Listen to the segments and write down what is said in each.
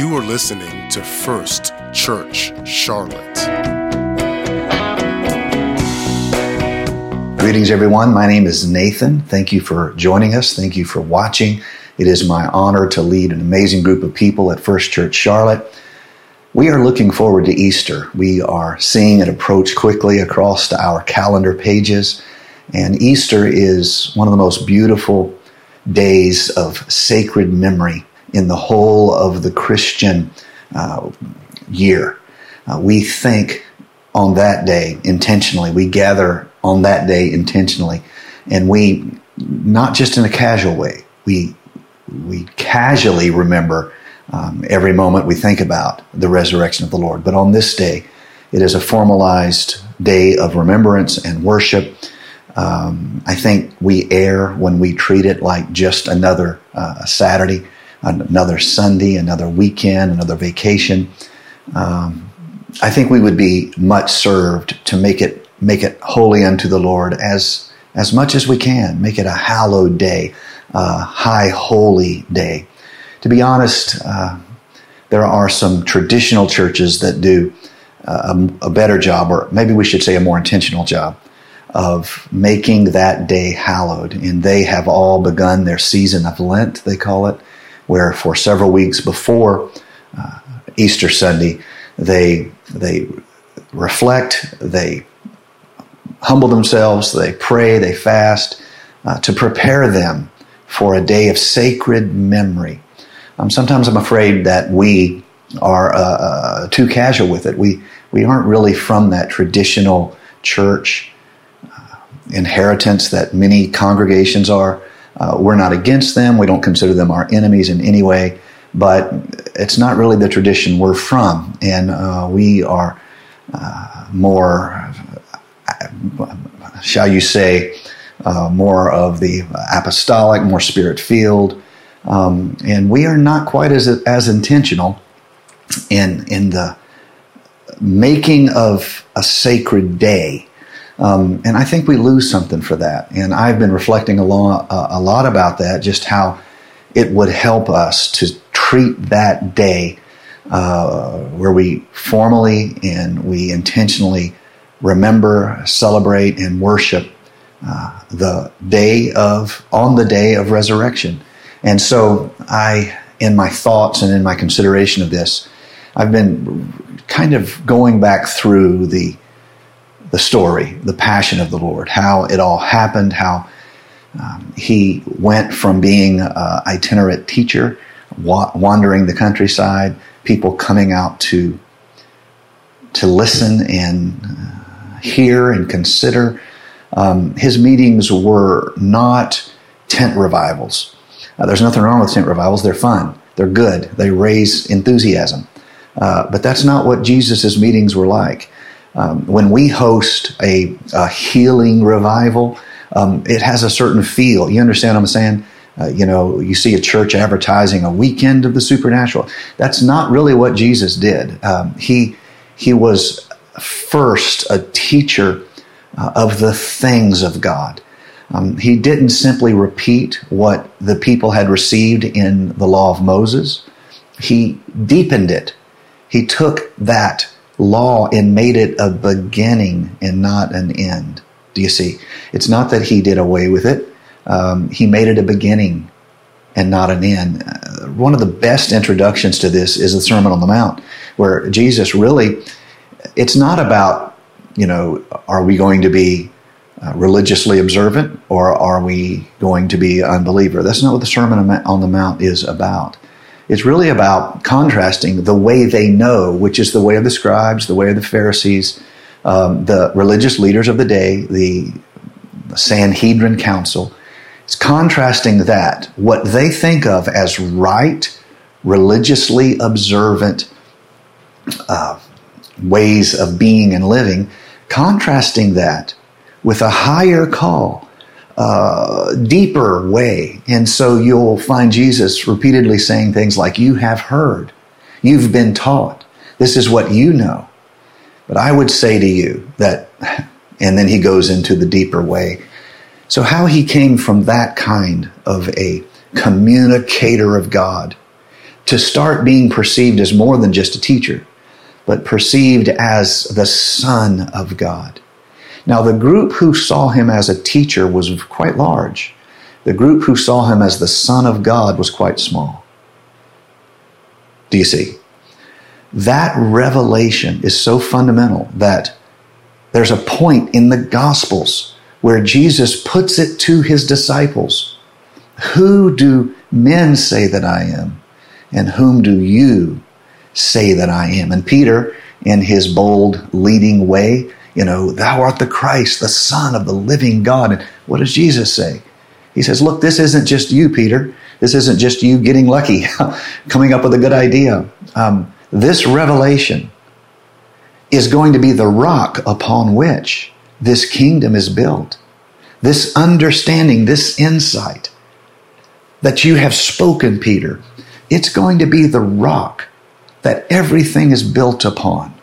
You are listening to First Church Charlotte. Greetings, everyone. My name is Nathan. Thank you for joining us. Thank you for watching. It is my honor to lead an amazing group of people at First Church Charlotte. We are looking forward to Easter. We are seeing it approach quickly across our calendar pages. And Easter is one of the most beautiful days of sacred memory in the whole of the Christian uh, year. Uh, we think on that day intentionally. We gather on that day intentionally. And we, not just in a casual way, we, we casually remember um, every moment we think about the resurrection of the Lord. But on this day, it is a formalized day of remembrance and worship. Um, I think we err when we treat it like just another uh, Saturday, another Sunday, another weekend, another vacation. Um, I think we would be much served to make it make it holy unto the Lord as as much as we can. Make it a hallowed day, a high holy day. To be honest, uh, there are some traditional churches that do uh, a, a better job, or maybe we should say a more intentional job, of making that day hallowed. And they have all begun their season of Lent, they call it, where for several weeks before uh, Easter Sunday, they they reflect, they humble themselves, they pray, they fast uh, to prepare them for a day of sacred memory. Um, sometimes I'm afraid that we are uh, uh, too casual with it. We we aren't really from that traditional church uh, inheritance that many congregations are. Uh, we're not against them. We don't consider them our enemies in any way but it's not really the tradition we're from, and uh, we are uh, more, shall you say, uh, more of the apostolic, more spirit filled, um, and we are not quite as as intentional in in the making of a sacred day. Um, and I think we lose something for that. And I've been reflecting a lot, a lot about that, just how it would help us to treat that day uh, where we formally and we intentionally remember, celebrate, and worship uh, the day of, on the day of resurrection. And so I, in my thoughts and in my consideration of this, I've been kind of going back through the, the story, the passion of the Lord, how it all happened, how um, he went from being an itinerant teacher wa- wandering the countryside, people coming out to to listen and uh, hear and consider. Um, his meetings were not tent revivals. Uh, there's nothing wrong with tent revivals. They're fun. They're good. They raise enthusiasm. Uh, but that's not what Jesus' meetings were like. Um, when we host a, a healing revival, um, it has a certain feel. You understand what I'm saying? Uh, you know, you see a church advertising a weekend of the supernatural. That's not really what Jesus did. Um, he he was first a teacher uh, of the things of God. Um, he didn't simply repeat what the people had received in the law of Moses. He deepened it. He took that law and made it a beginning and not an end. Do you see? It's not that he did away with it um, he made it a beginning and not an end. Uh, one of the best introductions to this is the Sermon on the Mount, where Jesus really, it's not about, you know, are we going to be uh, religiously observant or are we going to be unbeliever? That's not what the Sermon on the Mount is about. It's really about contrasting the way they know, which is the way of the scribes, the way of the Pharisees, um, the religious leaders of the day, the Sanhedrin Council, it's contrasting that, what they think of as right, religiously observant uh, ways of being and living, contrasting that with a higher call, uh, deeper way. And so you'll find Jesus repeatedly saying things like, You have heard, you've been taught, this is what you know. But I would say to you that, and then he goes into the deeper way so, how he came from that kind of a communicator of God to start being perceived as more than just a teacher, but perceived as the Son of God. Now, the group who saw him as a teacher was quite large. The group who saw him as the Son of God was quite small. Do you see? That revelation is so fundamental that there's a point in the Gospels where Jesus puts it to his disciples Who do men say that I am? And whom do you say that I am? And Peter, in his bold leading way, you know, thou art the Christ, the Son of the living God. And what does Jesus say? He says, Look, this isn't just you, Peter. This isn't just you getting lucky, coming up with a good idea. Um, this revelation is going to be the rock upon which this kingdom is built. This understanding, this insight that you have spoken, Peter, it's going to be the rock that everything is built upon.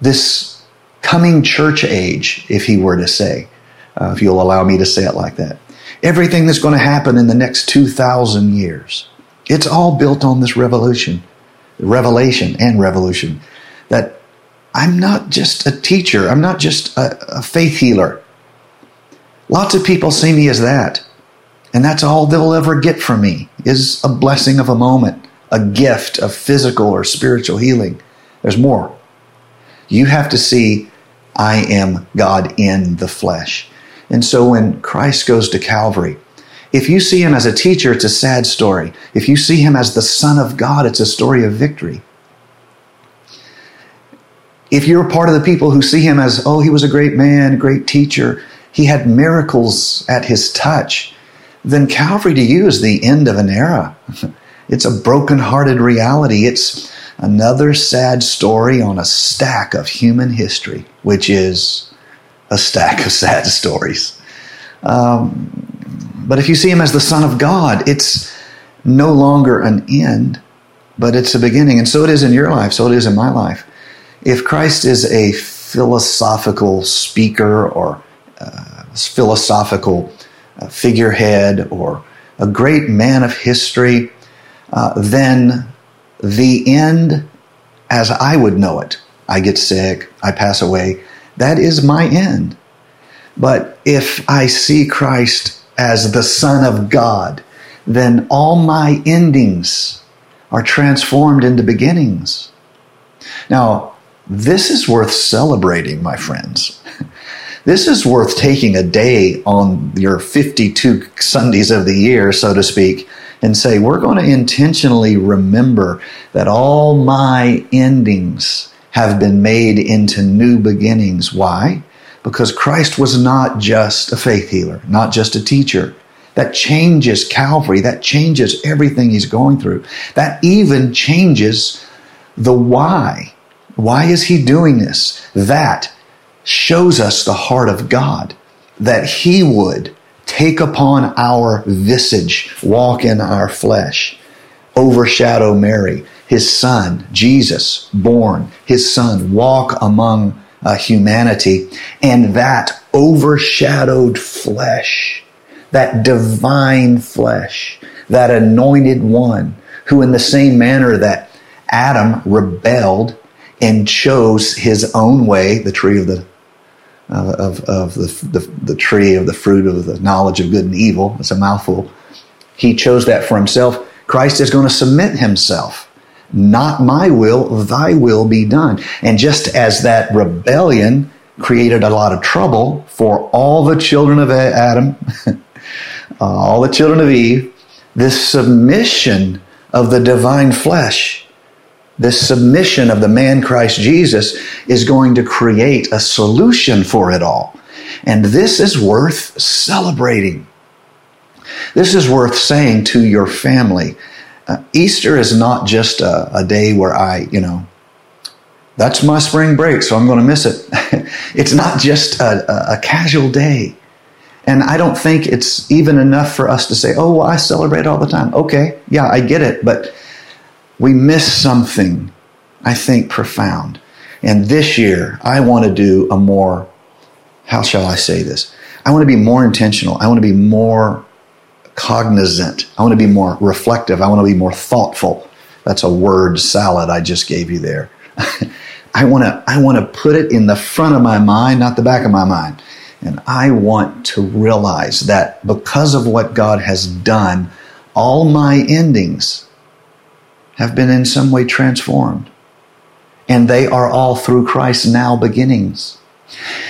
This coming church age, if he were to say, uh, if you'll allow me to say it like that. Everything that's going to happen in the next 2,000 years, it's all built on this revolution, revelation and revolution that I'm not just a teacher, I'm not just a, a faith healer. Lots of people see me as that. And that's all they'll ever get from me is a blessing of a moment, a gift of physical or spiritual healing. There's more. You have to see I am God in the flesh. And so when Christ goes to Calvary, if you see him as a teacher, it's a sad story. If you see him as the Son of God, it's a story of victory. If you're part of the people who see him as, oh, he was a great man, great teacher, he had miracles at his touch, then Calvary to you is the end of an era. it's a broken-hearted reality. It's another sad story on a stack of human history, which is a stack of sad stories. Um, but if you see him as the Son of God, it's no longer an end, but it's a beginning. And so it is in your life, so it is in my life. If Christ is a philosophical speaker or uh, philosophical uh, figurehead or a great man of history, uh, then the end as I would know it, I get sick, I pass away, that is my end. But if I see Christ as the Son of God, then all my endings are transformed into beginnings. Now, this is worth celebrating, my friends. This is worth taking a day on your 52 Sundays of the year, so to speak, and say, we're going to intentionally remember that all my endings have been made into new beginnings. Why? Because Christ was not just a faith healer, not just a teacher. That changes Calvary. That changes everything he's going through. That even changes the why. Why is he doing this? That shows us the heart of God. That he would take upon our visage, walk in our flesh, overshadow Mary, his son, Jesus, born, his son, walk among uh, humanity, and that overshadowed flesh, that divine flesh, that anointed one, who in the same manner that Adam rebelled and chose his own way, the tree of the uh, of, of the, the, the tree of the fruit of the knowledge of good and evil. It's a mouthful. He chose that for himself. Christ is going to submit himself. Not my will, thy will be done. And just as that rebellion created a lot of trouble for all the children of Adam, all the children of Eve, this submission of the divine flesh this submission of the man Christ Jesus is going to create a solution for it all. And this is worth celebrating. This is worth saying to your family. Uh, Easter is not just a, a day where I, you know, that's my spring break, so I'm going to miss it. it's not just a, a, casual day. And I don't think it's even enough for us to say, oh, well, I celebrate all the time. Okay, yeah, I get it. But we miss something, I think, profound. And this year, I want to do a more, how shall I say this? I want to be more intentional. I want to be more cognizant. I want to be more reflective. I want to be more thoughtful That's a word salad I just gave you there. I want to I want to put it in the front of my mind, not the back of my mind. And I want to realize that because of what God has done, all my endings have been in some way transformed. And they are all through Christ's now beginnings.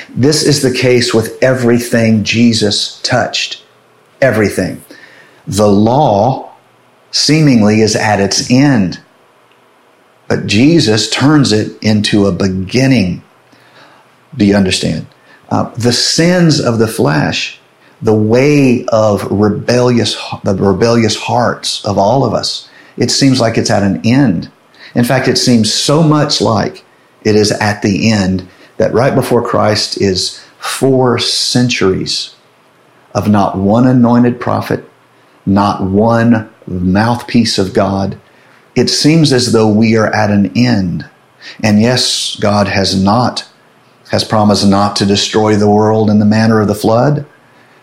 This is the case with everything Jesus touched. Everything. The law seemingly is at its end, but Jesus turns it into a beginning. Do you understand? Uh, the sins of the flesh, the way of rebellious, the rebellious hearts of all of us, it seems like it's at an end. In fact, it seems so much like it is at the end that right before Christ is four centuries of not one anointed prophet, not one mouthpiece of God. It seems as though we are at an end. And yes, God has not, has promised not to destroy the world in the manner of the flood.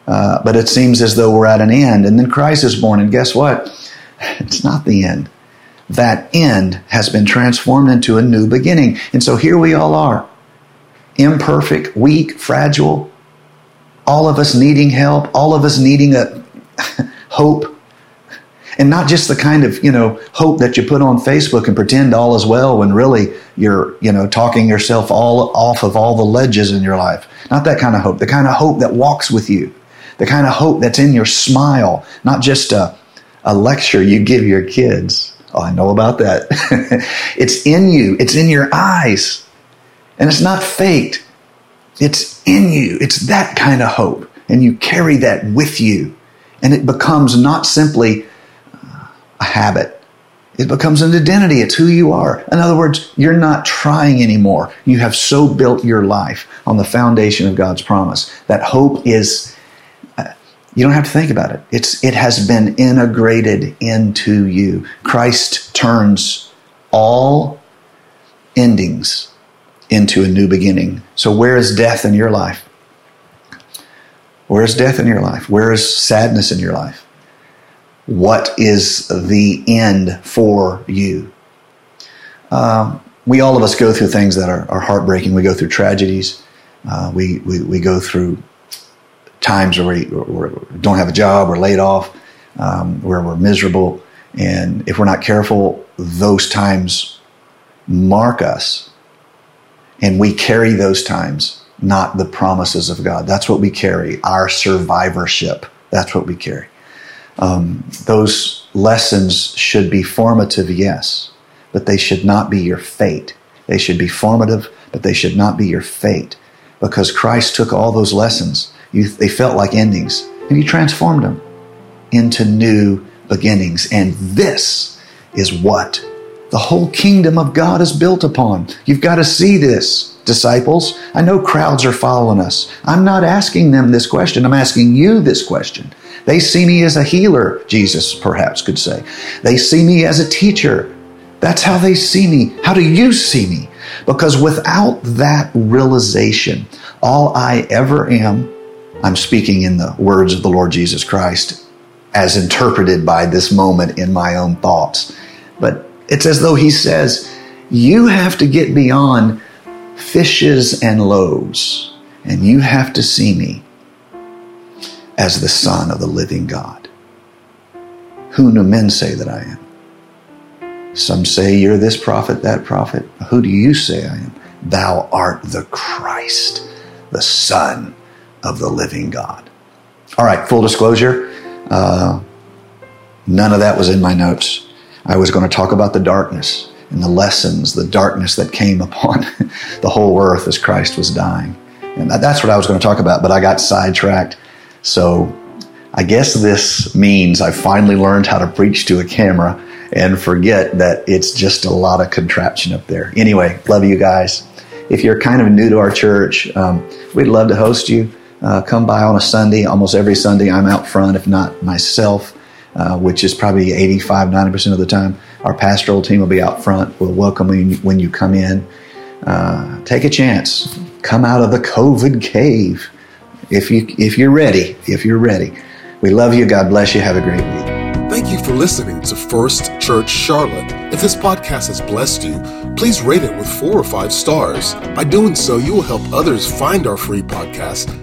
Uh, but it seems as though we're at an end. And then Christ is born. And guess what? It's not the end. That end has been transformed into a new beginning. And so here we all are imperfect, weak, fragile, all of us needing help, all of us needing a hope. And not just the kind of, you know, hope that you put on Facebook and pretend all is well when really you're, you know, talking yourself all off of all the ledges in your life. Not that kind of hope. The kind of hope that walks with you. The kind of hope that's in your smile, not just a, a lecture you give your kids. Oh, I know about that. it's in you. It's in your eyes. And it's not faked. It's in you. It's that kind of hope. And you carry that with you. And it becomes not simply a habit, it becomes an identity. It's who you are. In other words, you're not trying anymore. You have so built your life on the foundation of God's promise that hope is. Uh, you don't have to think about it. It's it has been integrated into you. Christ turns all endings into a new beginning. So, where is death in your life? Where is death in your life? Where is sadness in your life? What is the end for you? Um, we all of us go through things that are, are heartbreaking. We go through tragedies. Uh, we, we, we go through times where we, don't have a job, we're laid off, um, where we're miserable. And if we're not careful, those times mark us and we carry those times, not the promises of God. That's what we carry, our survivorship. That's what we carry. Um, those lessons should be formative, yes, but they should not be your fate. They should be formative, but they should not be your fate because Christ took all those lessons. You, they felt like endings, and you transformed them into new beginnings. And this is what the whole kingdom of God is built upon. You've got to see this, disciples. I know crowds are following us. I'm not asking them this question. I'm asking you this question. They see me as a healer, Jesus perhaps could say. They see me as a teacher. That's how they see me. How do you see me? Because without that realization, all I ever am, I'm speaking in the words of the Lord Jesus Christ as interpreted by this moment in my own thoughts. But it's as though he says, You have to get beyond fishes and loaves, and you have to see me as the Son of the living God. Who do men say that I am? Some say you're this prophet, that prophet. Who do you say I am? Thou art the Christ, the Son of the living God. All right, full disclosure. Uh, none of that was in my notes. I was going to talk about the darkness and the lessons, the darkness that came upon the whole earth as Christ was dying. And that's what I was going to talk about, but I got sidetracked. So I guess this means I finally learned how to preach to a camera and forget that it's just a lot of contraption up there. Anyway, love you guys. If you're kind of new to our church, um, we'd love to host you. Uh, come by on a Sunday. Almost every Sunday, I'm out front, if not myself. Uh, which is probably 85, 90% of the time. Our pastoral team will be out front. We'll welcome you when you come in. Uh, take a chance. Come out of the COVID cave if, you, if you're ready. If you're ready. We love you. God bless you. Have a great week. Thank you for listening to First Church Charlotte. If this podcast has blessed you, please rate it with four or five stars. By doing so, you will help others find our free podcast